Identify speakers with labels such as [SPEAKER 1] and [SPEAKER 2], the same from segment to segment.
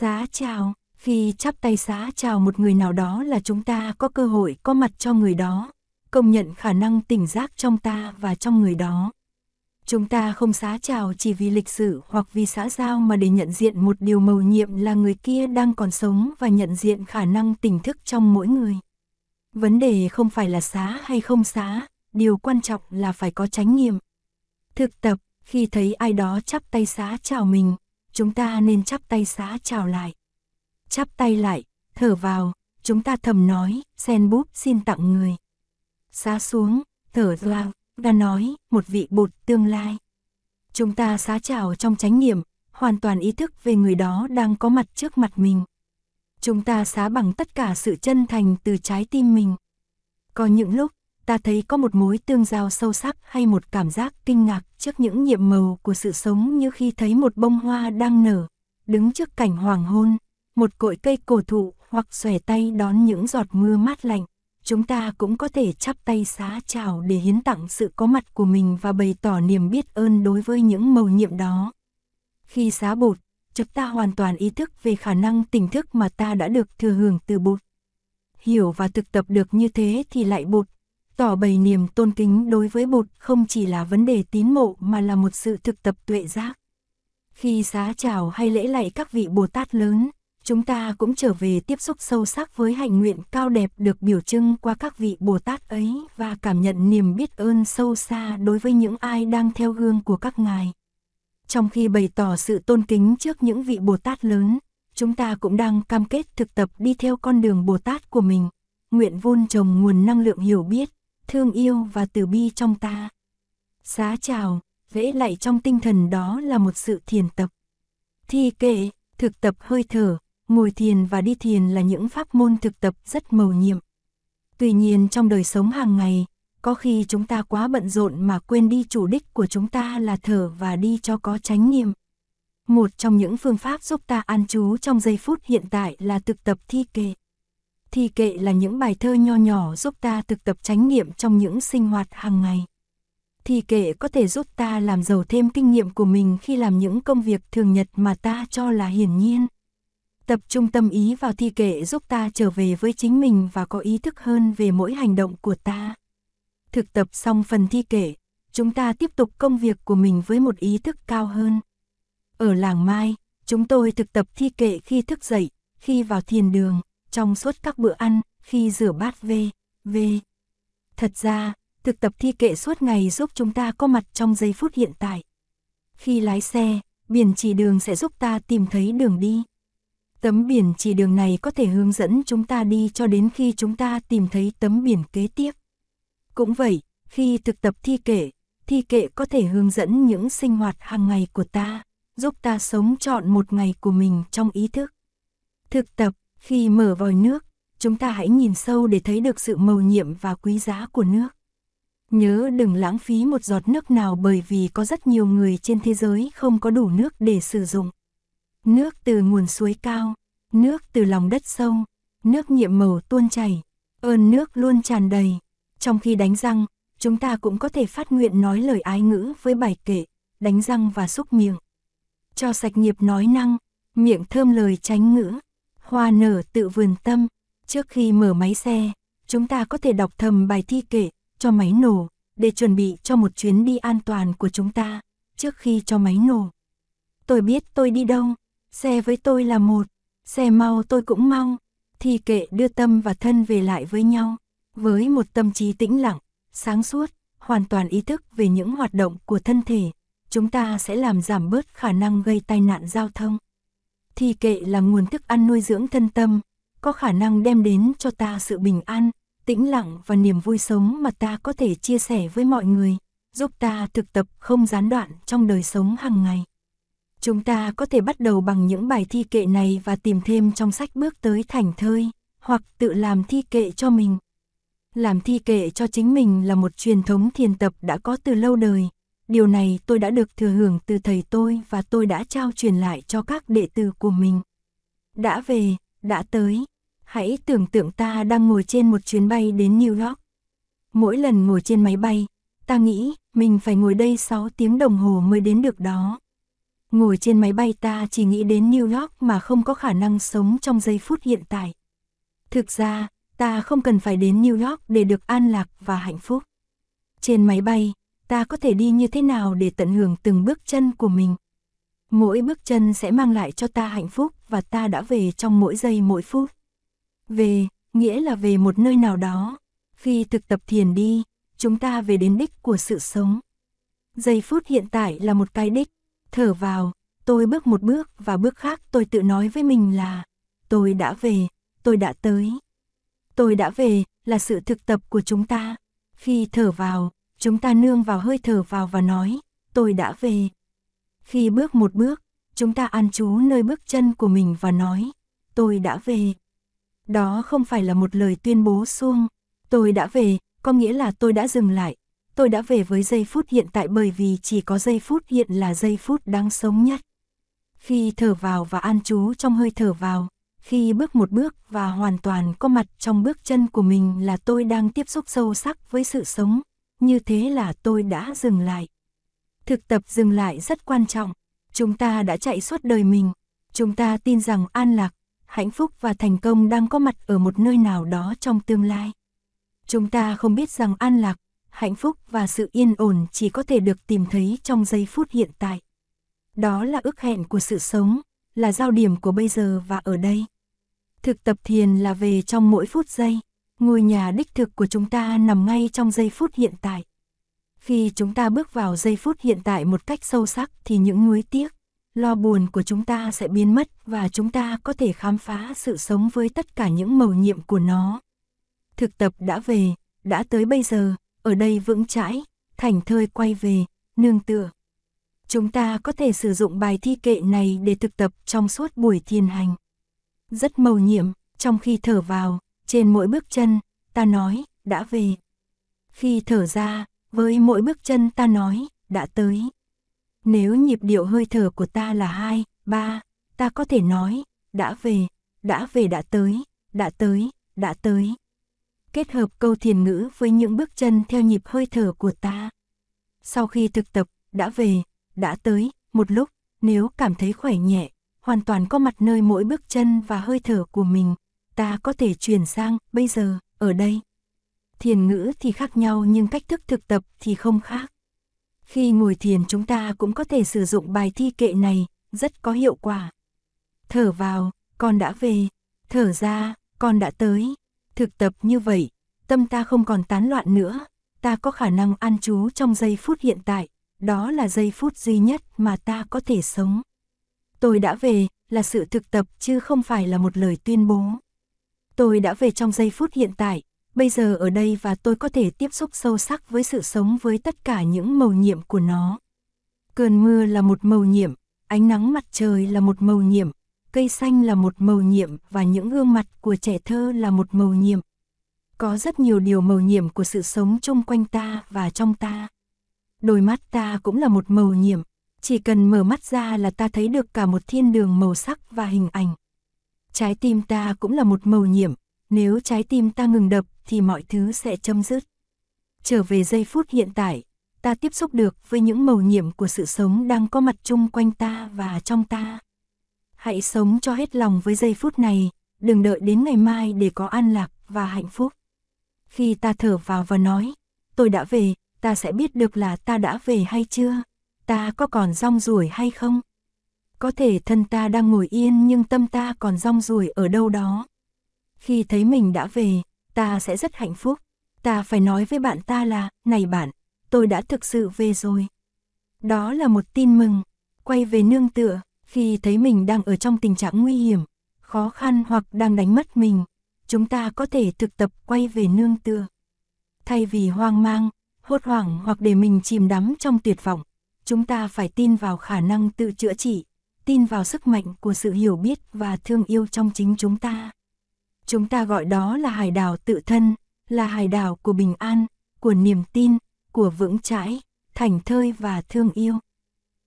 [SPEAKER 1] Xá chào, khi chắp tay xá chào một người nào đó là chúng ta có cơ hội có mặt cho người đó, công nhận khả năng tỉnh giác trong ta và trong người đó. Chúng ta không xá chào chỉ vì lịch sử hoặc vì xã giao mà để nhận diện một điều mầu nhiệm là người kia đang còn sống và nhận diện khả năng tỉnh thức trong mỗi người. Vấn đề không phải là xá hay không xá, điều quan trọng là phải có chánh niệm. Thực tập, khi thấy ai đó chắp tay xá chào mình, chúng ta nên chắp tay xá chào lại. Chắp tay lại, thở vào, chúng ta thầm nói, sen bút xin tặng người. Xá xuống, thở ra, đã nói, một vị bột tương lai. Chúng ta xá chào trong chánh niệm, hoàn toàn ý thức về người đó đang có mặt trước mặt mình. Chúng ta xá bằng tất cả sự chân thành từ trái tim mình. Có những lúc, ta thấy có một mối tương giao sâu sắc hay một cảm giác kinh ngạc trước những nhiệm màu của sự sống như khi thấy một bông hoa đang nở, đứng trước cảnh hoàng hôn, một cội cây cổ thụ hoặc xòe tay đón những giọt mưa mát lạnh. Chúng ta cũng có thể chắp tay xá chào để hiến tặng sự có mặt của mình và bày tỏ niềm biết ơn đối với những mầu nhiệm đó. Khi xá bột, chúng ta hoàn toàn ý thức về khả năng tỉnh thức mà ta đã được thừa hưởng từ bột. Hiểu và thực tập được như thế thì lại bột, tỏ bày niềm tôn kính đối với Bụt không chỉ là vấn đề tín mộ mà là một sự thực tập tuệ giác. Khi xá chào hay lễ lạy các vị Bồ Tát lớn, chúng ta cũng trở về tiếp xúc sâu sắc với hạnh nguyện cao đẹp được biểu trưng qua các vị Bồ Tát ấy và cảm nhận niềm biết ơn sâu xa đối với những ai đang theo gương của các ngài. Trong khi bày tỏ sự tôn kính trước những vị Bồ Tát lớn, chúng ta cũng đang cam kết thực tập đi theo con đường Bồ Tát của mình, nguyện vun trồng nguồn năng lượng hiểu biết, thương yêu và từ bi trong ta. Xá chào, vẽ lại trong tinh thần đó là một sự thiền tập. Thi kệ, thực tập hơi thở, ngồi thiền và đi thiền là những pháp môn thực tập rất mầu nhiệm. Tuy nhiên trong đời sống hàng ngày, có khi chúng ta quá bận rộn mà quên đi chủ đích của chúng ta là thở và đi cho có chánh niệm. Một trong những phương pháp giúp ta an trú trong giây phút hiện tại là thực tập thi kệ. Thi kệ là những bài thơ nho nhỏ giúp ta thực tập chánh niệm trong những sinh hoạt hàng ngày. Thi kệ có thể giúp ta làm giàu thêm kinh nghiệm của mình khi làm những công việc thường nhật mà ta cho là hiển nhiên. Tập trung tâm ý vào thi kệ giúp ta trở về với chính mình và có ý thức hơn về mỗi hành động của ta. Thực tập xong phần thi kệ, chúng ta tiếp tục công việc của mình với một ý thức cao hơn. Ở làng Mai, chúng tôi thực tập thi kệ khi thức dậy, khi vào thiền đường, trong suốt các bữa ăn, khi rửa bát về, về. Thật ra, thực tập thi kệ suốt ngày giúp chúng ta có mặt trong giây phút hiện tại. Khi lái xe, biển chỉ đường sẽ giúp ta tìm thấy đường đi. Tấm biển chỉ đường này có thể hướng dẫn chúng ta đi cho đến khi chúng ta tìm thấy tấm biển kế tiếp. Cũng vậy, khi thực tập thi kệ, thi kệ có thể hướng dẫn những sinh hoạt hàng ngày của ta, giúp ta sống trọn một ngày của mình trong ý thức. Thực tập, khi mở vòi nước, chúng ta hãy nhìn sâu để thấy được sự mầu nhiệm và quý giá của nước. Nhớ đừng lãng phí một giọt nước nào bởi vì có rất nhiều người trên thế giới không có đủ nước để sử dụng. Nước từ nguồn suối cao, nước từ lòng đất sâu, nước nhiệm màu tuôn chảy, ơn nước luôn tràn đầy. Trong khi đánh răng, chúng ta cũng có thể phát nguyện nói lời ái ngữ với bài kệ, đánh răng và xúc miệng. Cho sạch nghiệp nói năng, miệng thơm lời tránh ngữ, hoa nở tự vườn tâm. Trước khi mở máy xe, chúng ta có thể đọc thầm bài thi kệ cho máy nổ, để chuẩn bị cho một chuyến đi an toàn của chúng ta, trước khi cho máy nổ. Tôi biết tôi đi đâu, xe với tôi là một, xe mau tôi cũng mau, thi kệ đưa tâm và thân về lại với nhau, với một tâm trí tĩnh lặng, sáng suốt, hoàn toàn ý thức về những hoạt động của thân thể, chúng ta sẽ làm giảm bớt khả năng gây tai nạn giao thông. Thi kệ là nguồn thức ăn nuôi dưỡng thân tâm, có khả năng đem đến cho ta sự bình an, tĩnh lặng và niềm vui sống mà ta có thể chia sẻ với mọi người, giúp ta thực tập không gián đoạn trong đời sống hàng ngày. Chúng ta có thể bắt đầu bằng những bài thi kệ này và tìm thêm trong sách bước tới thành thơi, hoặc tự làm thi kệ cho mình. Làm thi kệ cho chính mình là một truyền thống thiền tập đã có từ lâu đời. Điều này tôi đã được thừa hưởng từ thầy tôi và tôi đã trao truyền lại cho các đệ tử của mình. Đã về, đã tới. Hãy tưởng tượng ta đang ngồi trên một chuyến bay đến New York. Mỗi lần ngồi trên máy bay, ta nghĩ mình phải ngồi đây 6 tiếng đồng hồ mới đến được đó. Ngồi trên máy bay ta chỉ nghĩ đến New York mà không có khả năng sống trong giây phút hiện tại. Thực ra, ta không cần phải đến New York để được an lạc và hạnh phúc. Trên máy bay, ta có thể đi như thế nào để tận hưởng từng bước chân của mình. Mỗi bước chân sẽ mang lại cho ta hạnh phúc và ta đã về trong mỗi giây mỗi phút. Về, nghĩa là về một nơi nào đó. Khi thực tập thiền đi, chúng ta về đến đích của sự sống. Giây phút hiện tại là một cái đích, thở vào, tôi bước một bước và bước khác tôi tự nói với mình là tôi đã về, tôi đã tới. Tôi đã về là sự thực tập của chúng ta. Khi thở vào, chúng ta nương vào hơi thở vào và nói, tôi đã về. Khi bước một bước, chúng ta an trú nơi bước chân của mình và nói, tôi đã về. Đó không phải là một lời tuyên bố suông, tôi đã về, có nghĩa là tôi đã dừng lại. Tôi đã về với giây phút hiện tại bởi vì chỉ có giây phút hiện là giây phút đáng sống nhất. Khi thở vào và an trú trong hơi thở vào, khi bước một bước và hoàn toàn có mặt trong bước chân của mình là tôi đang tiếp xúc sâu sắc với sự sống, như thế là tôi đã dừng lại. Thực tập dừng lại rất quan trọng, chúng ta đã chạy suốt đời mình, chúng ta tin rằng an lạc, hạnh phúc và thành công đang có mặt ở một nơi nào đó trong tương lai. Chúng ta không biết rằng an lạc, hạnh phúc và sự yên ổn chỉ có thể được tìm thấy trong giây phút hiện tại. Đó là ước hẹn của sự sống, là giao điểm của bây giờ và ở đây. Thực tập thiền là về trong mỗi phút giây, ngôi nhà đích thực của chúng ta nằm ngay trong giây phút hiện tại. Khi chúng ta bước vào giây phút hiện tại một cách sâu sắc thì những nuối tiếc, lo buồn của chúng ta sẽ biến mất và chúng ta có thể khám phá sự sống với tất cả những mầu nhiệm của nó. Thực tập đã về, đã tới bây giờ, ở đây vững chãi, thành thơi quay về, nương tựa. Chúng ta có thể sử dụng bài thi kệ này để thực tập trong suốt buổi thiền hành. Rất mầu nhiệm, trong khi thở vào, trên mỗi bước chân, ta nói, đã về. Khi thở ra, với mỗi bước chân ta nói, đã tới. Nếu nhịp điệu hơi thở của ta là 2, 3, ta có thể nói, đã về, đã về đã tới, đã tới, đã tới. Kết hợp câu thiền ngữ với những bước chân theo nhịp hơi thở của ta. Sau khi thực tập, đã về, đã tới, một lúc, nếu cảm thấy khỏe nhẹ, hoàn toàn có mặt nơi mỗi bước chân và hơi thở của mình, ta có thể chuyển sang, bây giờ, ở đây. Thiền ngữ thì khác nhau nhưng cách thức thực tập thì không khác. Khi ngồi thiền chúng ta cũng có thể sử dụng bài thi kệ này, rất có hiệu quả. Thở vào, con đã về, thở ra, con đã tới. Thực tập như vậy, tâm ta không còn tán loạn nữa, ta có khả năng an trú trong giây phút hiện tại, đó là giây phút duy nhất mà ta có thể sống. Tôi đã về là sự thực tập chứ không phải là một lời tuyên bố. Tôi đã về trong giây phút hiện tại, bây giờ ở đây và tôi có thể tiếp xúc sâu sắc với sự sống với tất cả những màu nhiệm của nó. Cơn mưa là một màu nhiệm, ánh nắng mặt trời là một màu nhiệm, cây xanh là một màu nhiệm và những gương mặt của trẻ thơ là một màu nhiệm. Có rất nhiều điều màu nhiệm của sự sống chung quanh ta và trong ta. Đôi mắt ta cũng là một màu nhiệm, chỉ cần mở mắt ra là ta thấy được cả một thiên đường màu sắc và hình ảnh. Trái tim ta cũng là một màu nhiệm, nếu trái tim ta ngừng đập thì mọi thứ sẽ chấm dứt. Trở về giây phút hiện tại, ta tiếp xúc được với những màu nhiệm của sự sống đang có mặt chung quanh ta và trong ta. Hãy sống cho hết lòng với giây phút này, đừng đợi đến ngày mai để có an lạc và hạnh phúc. Khi ta thở vào và nói, tôi đã về, ta sẽ biết được là ta đã về hay chưa, ta có còn rong ruổi hay không. Có thể thân ta đang ngồi yên nhưng tâm ta còn rong ruổi ở đâu đó. Khi thấy mình đã về, ta sẽ rất hạnh phúc. Ta phải nói với bạn ta là, này bạn, tôi đã thực sự về rồi. Đó là một tin mừng. Quay về nương tựa, khi thấy mình đang ở trong tình trạng nguy hiểm, khó khăn hoặc đang đánh mất mình, chúng ta có thể thực tập quay về nương tựa. Thay vì hoang mang, hốt hoảng hoặc để mình chìm đắm trong tuyệt vọng, chúng ta phải tin vào khả năng tự chữa trị, tin vào sức mạnh của sự hiểu biết và thương yêu trong chính chúng ta. Chúng ta gọi đó là hải đảo tự thân, là hải đảo của bình an, của niềm tin, của vững chãi, thành thơi và thương yêu.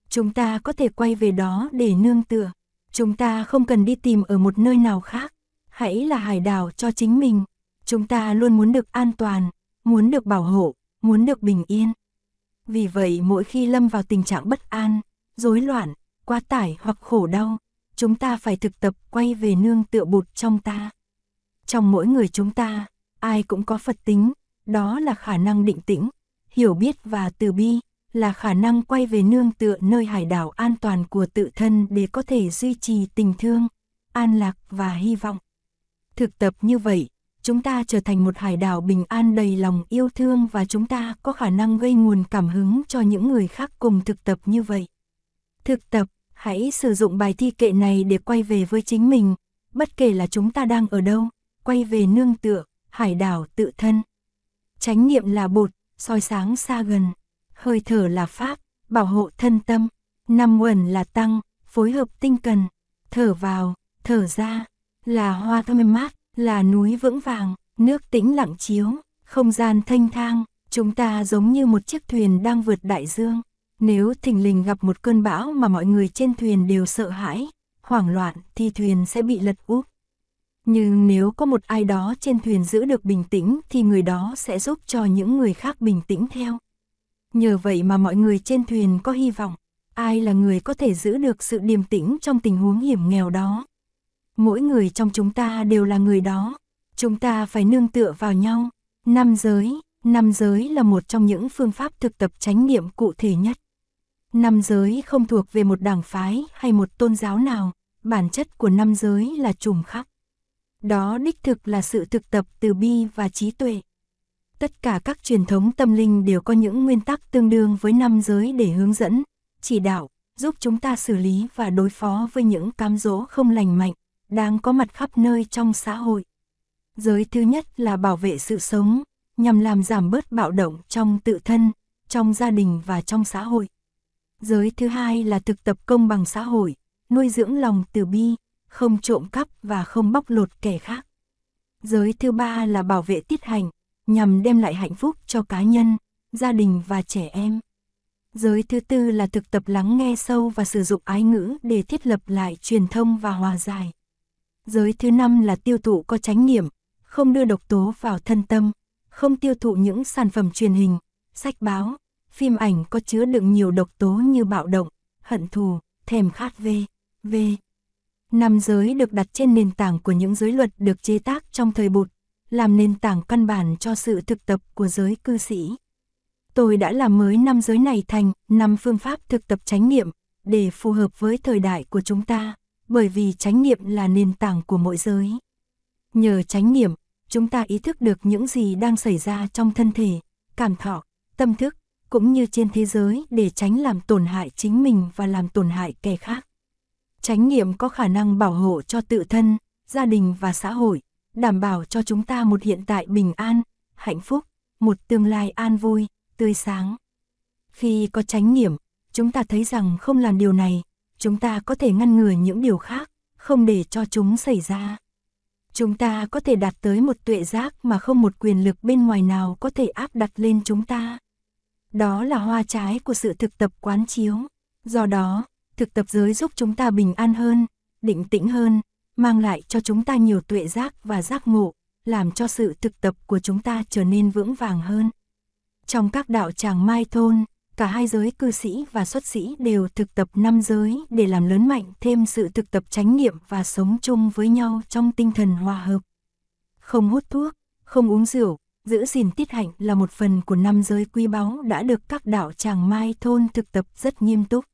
[SPEAKER 1] Chúng ta có thể quay về đó để nương tựa. Chúng ta không cần đi tìm ở một nơi nào khác. Hãy là hải đảo cho chính mình. Chúng ta luôn muốn được an toàn, muốn được bảo hộ, muốn được bình yên. Vì vậy mỗi khi lâm vào tình trạng bất an, rối loạn, quá tải hoặc khổ đau, chúng ta phải thực tập quay về nương tựa bụt trong ta. Trong mỗi người chúng ta, ai cũng có Phật tính, đó là khả năng định tĩnh, hiểu biết và từ bi, là khả năng quay về nương tựa nơi hải đảo an toàn của tự thân để có thể duy trì tình thương, an lạc và hy vọng. Thực tập như vậy, chúng ta trở thành một hải đảo bình an đầy lòng yêu thương và chúng ta có khả năng gây nguồn cảm hứng cho những người khác cùng thực tập như vậy. Thực tập, hãy sử dụng bài thi kệ này để quay về với chính mình, bất kể là chúng ta đang ở đâu, quay về nương tựa, hải đảo tự thân. Chánh niệm là bột, soi sáng xa gần, hơi thở là pháp, bảo hộ thân tâm, năm uẩn là tăng, phối hợp tinh cần, thở vào, thở ra, là hoa thơm mát, là núi vững vàng, nước tĩnh lặng chiếu, không gian thanh thang, chúng ta giống như một chiếc thuyền đang vượt đại dương. Nếu thình lình gặp một cơn bão mà mọi người trên thuyền đều sợ hãi, hoảng loạn thì thuyền sẽ bị lật úp. Nhưng nếu có một ai đó trên thuyền giữ được bình tĩnh thì người đó sẽ giúp cho những người khác bình tĩnh theo. Nhờ vậy mà mọi người trên thuyền có hy vọng, ai là người có thể giữ được sự điềm tĩnh trong tình huống hiểm nghèo đó. Mỗi người trong chúng ta đều là người đó, chúng ta phải nương tựa vào nhau. Năm giới, năm giới là một trong những phương pháp thực tập chánh niệm cụ thể nhất. Năm giới không thuộc về một đảng phái hay một tôn giáo nào, bản chất của năm giới là trùng khắp. Đó đích thực là sự thực tập từ bi và trí tuệ. Tất cả các truyền thống tâm linh đều có những nguyên tắc tương đương với năm giới để hướng dẫn, chỉ đạo, giúp chúng ta xử lý và đối phó với những cám dỗ không lành mạnh, đang có mặt khắp nơi trong xã hội. Giới thứ nhất là bảo vệ sự sống, nhằm làm giảm bớt bạo động trong tự thân, trong gia đình và trong xã hội. Giới thứ hai là thực tập công bằng xã hội, nuôi dưỡng lòng từ bi, không trộm cắp và không bóc lột kẻ khác. Giới thứ ba là bảo vệ tiết hành, nhằm đem lại hạnh phúc cho cá nhân, gia đình và trẻ em. Giới thứ tư là thực tập lắng nghe sâu và sử dụng ái ngữ để thiết lập lại truyền thông và hòa giải. Giới thứ năm là tiêu thụ có chánh niệm, không đưa độc tố vào thân tâm, không tiêu thụ những sản phẩm truyền hình, sách báo, phim ảnh có chứa đựng nhiều độc tố như bạo động, hận thù, thèm khát v. v. Năm giới được đặt trên nền tảng của những giới luật được chế tác trong thời bụt, làm nền tảng căn bản cho sự thực tập của giới cư sĩ. Tôi đã làm mới năm giới này thành năm phương pháp thực tập chánh niệm để phù hợp với thời đại của chúng ta, bởi vì chánh niệm là nền tảng của mỗi giới. Nhờ chánh niệm, chúng ta ý thức được những gì đang xảy ra trong thân thể, cảm thọ, tâm thức, cũng như trên thế giới để tránh làm tổn hại chính mình và làm tổn hại kẻ khác. Chánh niệm có khả năng bảo hộ cho tự thân, gia đình và xã hội, đảm bảo cho chúng ta một hiện tại bình an, hạnh phúc, một tương lai an vui, tươi sáng. Khi có chánh niệm, chúng ta thấy rằng không làm điều này, chúng ta có thể ngăn ngừa những điều khác, không để cho chúng xảy ra. Chúng ta có thể đạt tới một tuệ giác mà không một quyền lực bên ngoài nào có thể áp đặt lên chúng ta. Đó là hoa trái của sự thực tập quán chiếu. Do đó, thực tập giới giúp chúng ta bình an hơn, định tĩnh hơn, mang lại cho chúng ta nhiều tuệ giác và giác ngộ, làm cho sự thực tập của chúng ta trở nên vững vàng hơn. Trong các đạo tràng Mai Thôn, cả hai giới cư sĩ và xuất sĩ đều thực tập năm giới để làm lớn mạnh thêm sự thực tập chánh niệm và sống chung với nhau trong tinh thần hòa hợp. Không hút thuốc, không uống rượu, giữ gìn tiết hạnh là một phần của năm giới quý báu đã được các đạo tràng Mai Thôn thực tập rất nghiêm túc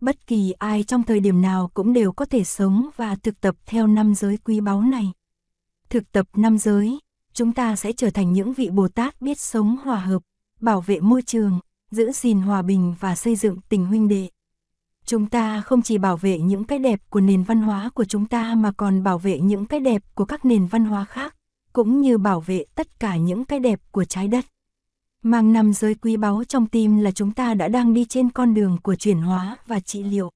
[SPEAKER 1] bất kỳ ai trong thời điểm nào cũng đều có thể sống và thực tập theo năm giới quý báu này. Thực tập năm giới, chúng ta sẽ trở thành những vị Bồ Tát biết sống hòa hợp, bảo vệ môi trường, giữ gìn hòa bình và xây dựng tình huynh đệ. Chúng ta không chỉ bảo vệ những cái đẹp của nền văn hóa của chúng ta mà còn bảo vệ những cái đẹp của các nền văn hóa khác, cũng như bảo vệ tất cả những cái đẹp của trái đất. Mang năm giới quý báu trong tim là chúng ta đã đang đi trên con đường của chuyển hóa và trị liệu.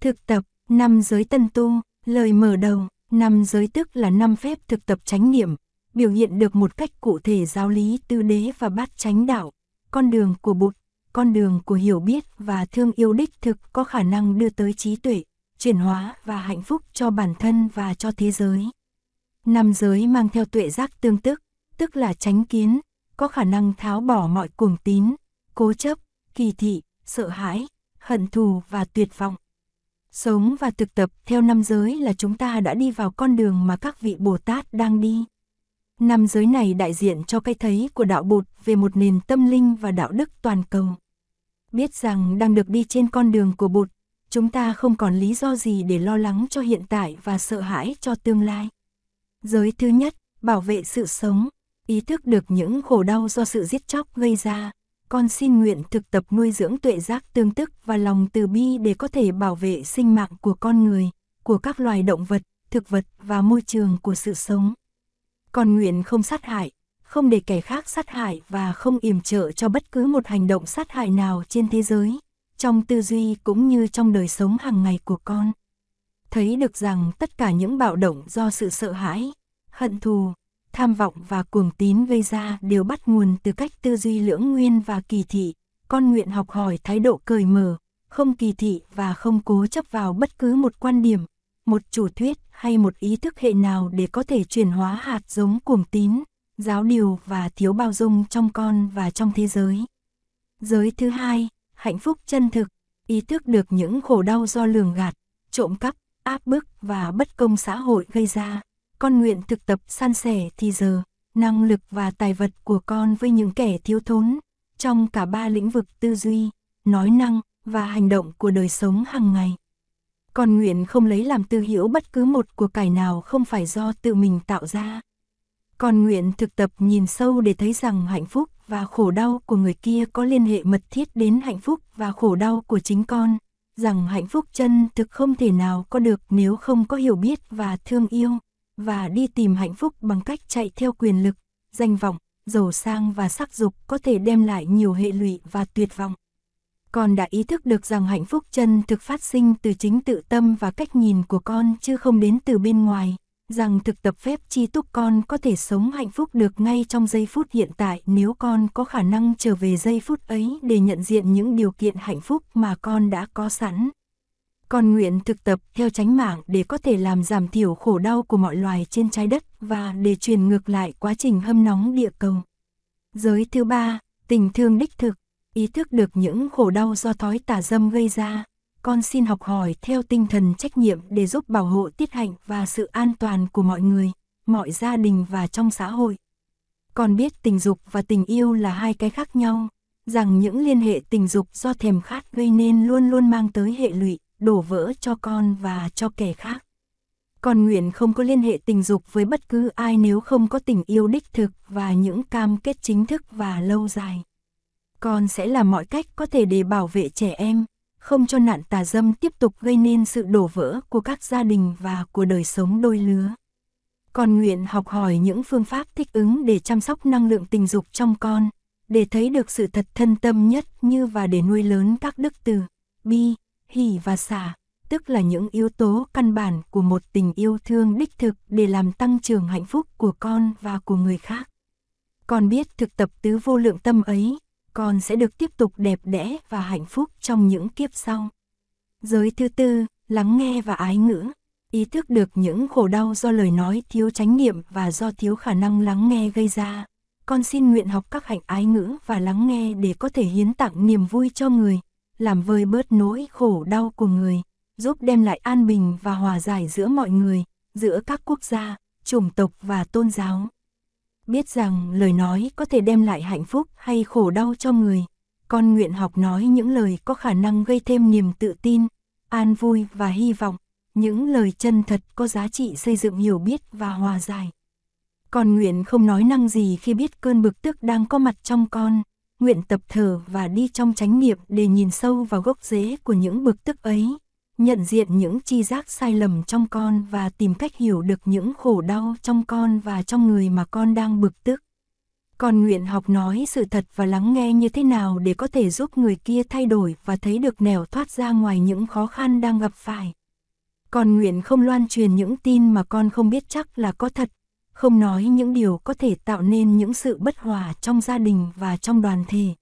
[SPEAKER 1] Thực tập, năm giới tân tu, lời mở đầu, năm giới tức là năm phép thực tập chánh niệm, biểu hiện được một cách cụ thể giáo lý tư đế và bát chánh đạo, con đường của bụt, con đường của hiểu biết và thương yêu đích thực có khả năng đưa tới trí tuệ, chuyển hóa và hạnh phúc cho bản thân và cho thế giới. Năm giới mang theo tuệ giác tương tức, tức là tránh kiến, có khả năng tháo bỏ mọi cuồng tín, cố chấp, kỳ thị, sợ hãi, hận thù và tuyệt vọng. Sống và thực tập theo năm giới là chúng ta đã đi vào con đường mà các vị Bồ Tát đang đi. Năm giới này đại diện cho cái thấy của đạo Bụt về một nền tâm linh và đạo đức toàn cầu. Biết rằng đang được đi trên con đường của Bụt, chúng ta không còn lý do gì để lo lắng cho hiện tại và sợ hãi cho tương lai. Giới thứ nhất, bảo vệ sự sống, ý thức được những khổ đau do sự giết chóc gây ra. Con xin nguyện thực tập nuôi dưỡng tuệ giác tương tức và lòng từ bi để có thể bảo vệ sinh mạng của con người, của các loài động vật, thực vật và môi trường của sự sống. Con nguyện không sát hại, không để kẻ khác sát hại và không yểm trợ cho bất cứ một hành động sát hại nào trên thế giới, trong tư duy cũng như trong đời sống hàng ngày của con. Thấy được rằng tất cả những bạo động do sự sợ hãi, hận thù, tham vọng và cuồng tín gây ra đều bắt nguồn từ cách tư duy lưỡng nguyên và kỳ thị. Con nguyện học hỏi thái độ cởi mở, không kỳ thị và không cố chấp vào bất cứ một quan điểm, một chủ thuyết hay một ý thức hệ nào để có thể chuyển hóa hạt giống cuồng tín, giáo điều và thiếu bao dung trong con và trong thế giới. Giới thứ hai, hạnh phúc chân thực, ý thức được những khổ đau do lường gạt, trộm cắp, áp bức và bất công xã hội gây ra con nguyện thực tập san sẻ thì giờ, năng lực và tài vật của con với những kẻ thiếu thốn, trong cả ba lĩnh vực tư duy, nói năng và hành động của đời sống hàng ngày. Con nguyện không lấy làm tư hiểu bất cứ một của cải nào không phải do tự mình tạo ra. Con nguyện thực tập nhìn sâu để thấy rằng hạnh phúc và khổ đau của người kia có liên hệ mật thiết đến hạnh phúc và khổ đau của chính con, rằng hạnh phúc chân thực không thể nào có được nếu không có hiểu biết và thương yêu và đi tìm hạnh phúc bằng cách chạy theo quyền lực, danh vọng, giàu sang và sắc dục có thể đem lại nhiều hệ lụy và tuyệt vọng. Con đã ý thức được rằng hạnh phúc chân thực phát sinh từ chính tự tâm và cách nhìn của con chứ không đến từ bên ngoài, rằng thực tập phép chi túc con có thể sống hạnh phúc được ngay trong giây phút hiện tại nếu con có khả năng trở về giây phút ấy để nhận diện những điều kiện hạnh phúc mà con đã có sẵn con nguyện thực tập theo chánh mạng để có thể làm giảm thiểu khổ đau của mọi loài trên trái đất và để truyền ngược lại quá trình hâm nóng địa cầu. Giới thứ ba, tình thương đích thực, ý thức được những khổ đau do thói tà dâm gây ra. Con xin học hỏi theo tinh thần trách nhiệm để giúp bảo hộ tiết hạnh và sự an toàn của mọi người, mọi gia đình và trong xã hội. Con biết tình dục và tình yêu là hai cái khác nhau, rằng những liên hệ tình dục do thèm khát gây nên luôn luôn mang tới hệ lụy đổ vỡ cho con và cho kẻ khác. Con nguyện không có liên hệ tình dục với bất cứ ai nếu không có tình yêu đích thực và những cam kết chính thức và lâu dài. Con sẽ làm mọi cách có thể để bảo vệ trẻ em, không cho nạn tà dâm tiếp tục gây nên sự đổ vỡ của các gia đình và của đời sống đôi lứa. còn nguyện học hỏi những phương pháp thích ứng để chăm sóc năng lượng tình dục trong con, để thấy được sự thật thân tâm nhất như và để nuôi lớn các đức từ, bi, hỷ và xả, tức là những yếu tố căn bản của một tình yêu thương đích thực để làm tăng trưởng hạnh phúc của con và của người khác. Con biết thực tập tứ vô lượng tâm ấy, con sẽ được tiếp tục đẹp đẽ và hạnh phúc trong những kiếp sau. Giới thứ tư, lắng nghe và ái ngữ, ý thức được những khổ đau do lời nói thiếu chánh niệm và do thiếu khả năng lắng nghe gây ra. Con xin nguyện học các hạnh ái ngữ và lắng nghe để có thể hiến tặng niềm vui cho người, làm vơi bớt nỗi khổ đau của người, giúp đem lại an bình và hòa giải giữa mọi người, giữa các quốc gia, chủng tộc và tôn giáo. Biết rằng lời nói có thể đem lại hạnh phúc hay khổ đau cho người, con nguyện học nói những lời có khả năng gây thêm niềm tự tin, an vui và hy vọng, những lời chân thật có giá trị xây dựng hiểu biết và hòa giải. Con nguyện không nói năng gì khi biết cơn bực tức đang có mặt trong con, nguyện tập thở và đi trong chánh niệm để nhìn sâu vào gốc rễ của những bực tức ấy, nhận diện những chi giác sai lầm trong con và tìm cách hiểu được những khổ đau trong con và trong người mà con đang bực tức. Con nguyện học nói sự thật và lắng nghe như thế nào để có thể giúp người kia thay đổi và thấy được nẻo thoát ra ngoài những khó khăn đang gặp phải. Con nguyện không loan truyền những tin mà con không biết chắc là có thật, không nói những điều có thể tạo nên những sự bất hòa trong gia đình và trong đoàn thể.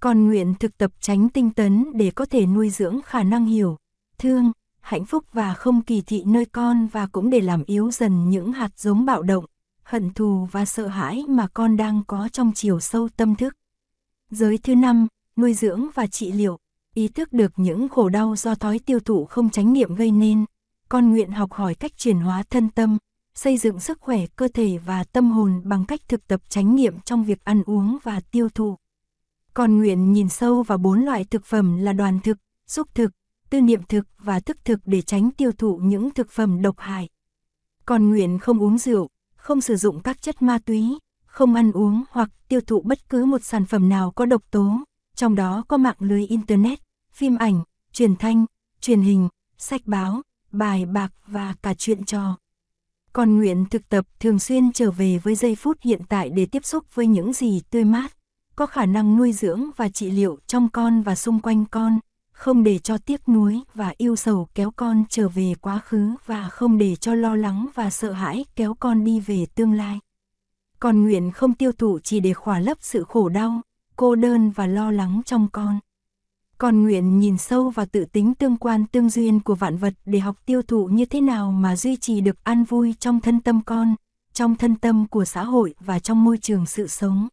[SPEAKER 1] con nguyện thực tập tránh tinh tấn để có thể nuôi dưỡng khả năng hiểu, thương, hạnh phúc và không kỳ thị nơi con và cũng để làm yếu dần những hạt giống bạo động, hận thù và sợ hãi mà con đang có trong chiều sâu tâm thức. Giới thứ năm, nuôi dưỡng và trị liệu. Ý thức được những khổ đau do thói tiêu thụ không tránh niệm gây nên, con nguyện học hỏi cách chuyển hóa thân tâm, xây dựng sức khỏe cơ thể và tâm hồn bằng cách thực tập tránh niệm trong việc ăn uống và tiêu thụ. Con nguyện nhìn sâu vào bốn loại thực phẩm là đoàn thực, xúc thực, tư niệm thực và thức thực để tránh tiêu thụ những thực phẩm độc hại. Còn nguyện không uống rượu, không sử dụng các chất ma túy, không ăn uống hoặc tiêu thụ bất cứ một sản phẩm nào có độc tố, trong đó có mạng lưới Internet, phim ảnh, truyền thanh, truyền hình, sách báo, bài bạc và cả chuyện trò. Còn nguyện thực tập thường xuyên trở về với giây phút hiện tại để tiếp xúc với những gì tươi mát, có khả năng nuôi dưỡng và trị liệu trong con và xung quanh con, không để cho tiếc nuối và yêu sầu kéo con trở về quá khứ và không để cho lo lắng và sợ hãi kéo con đi về tương lai. Con nguyện không tiêu thụ chỉ để khỏa lấp sự khổ đau, cô đơn và lo lắng trong con. Con nguyện nhìn sâu vào tự tính tương quan tương duyên của vạn vật để học tiêu thụ như thế nào mà duy trì được an vui trong thân tâm con, trong thân tâm của xã hội và trong môi trường sự sống.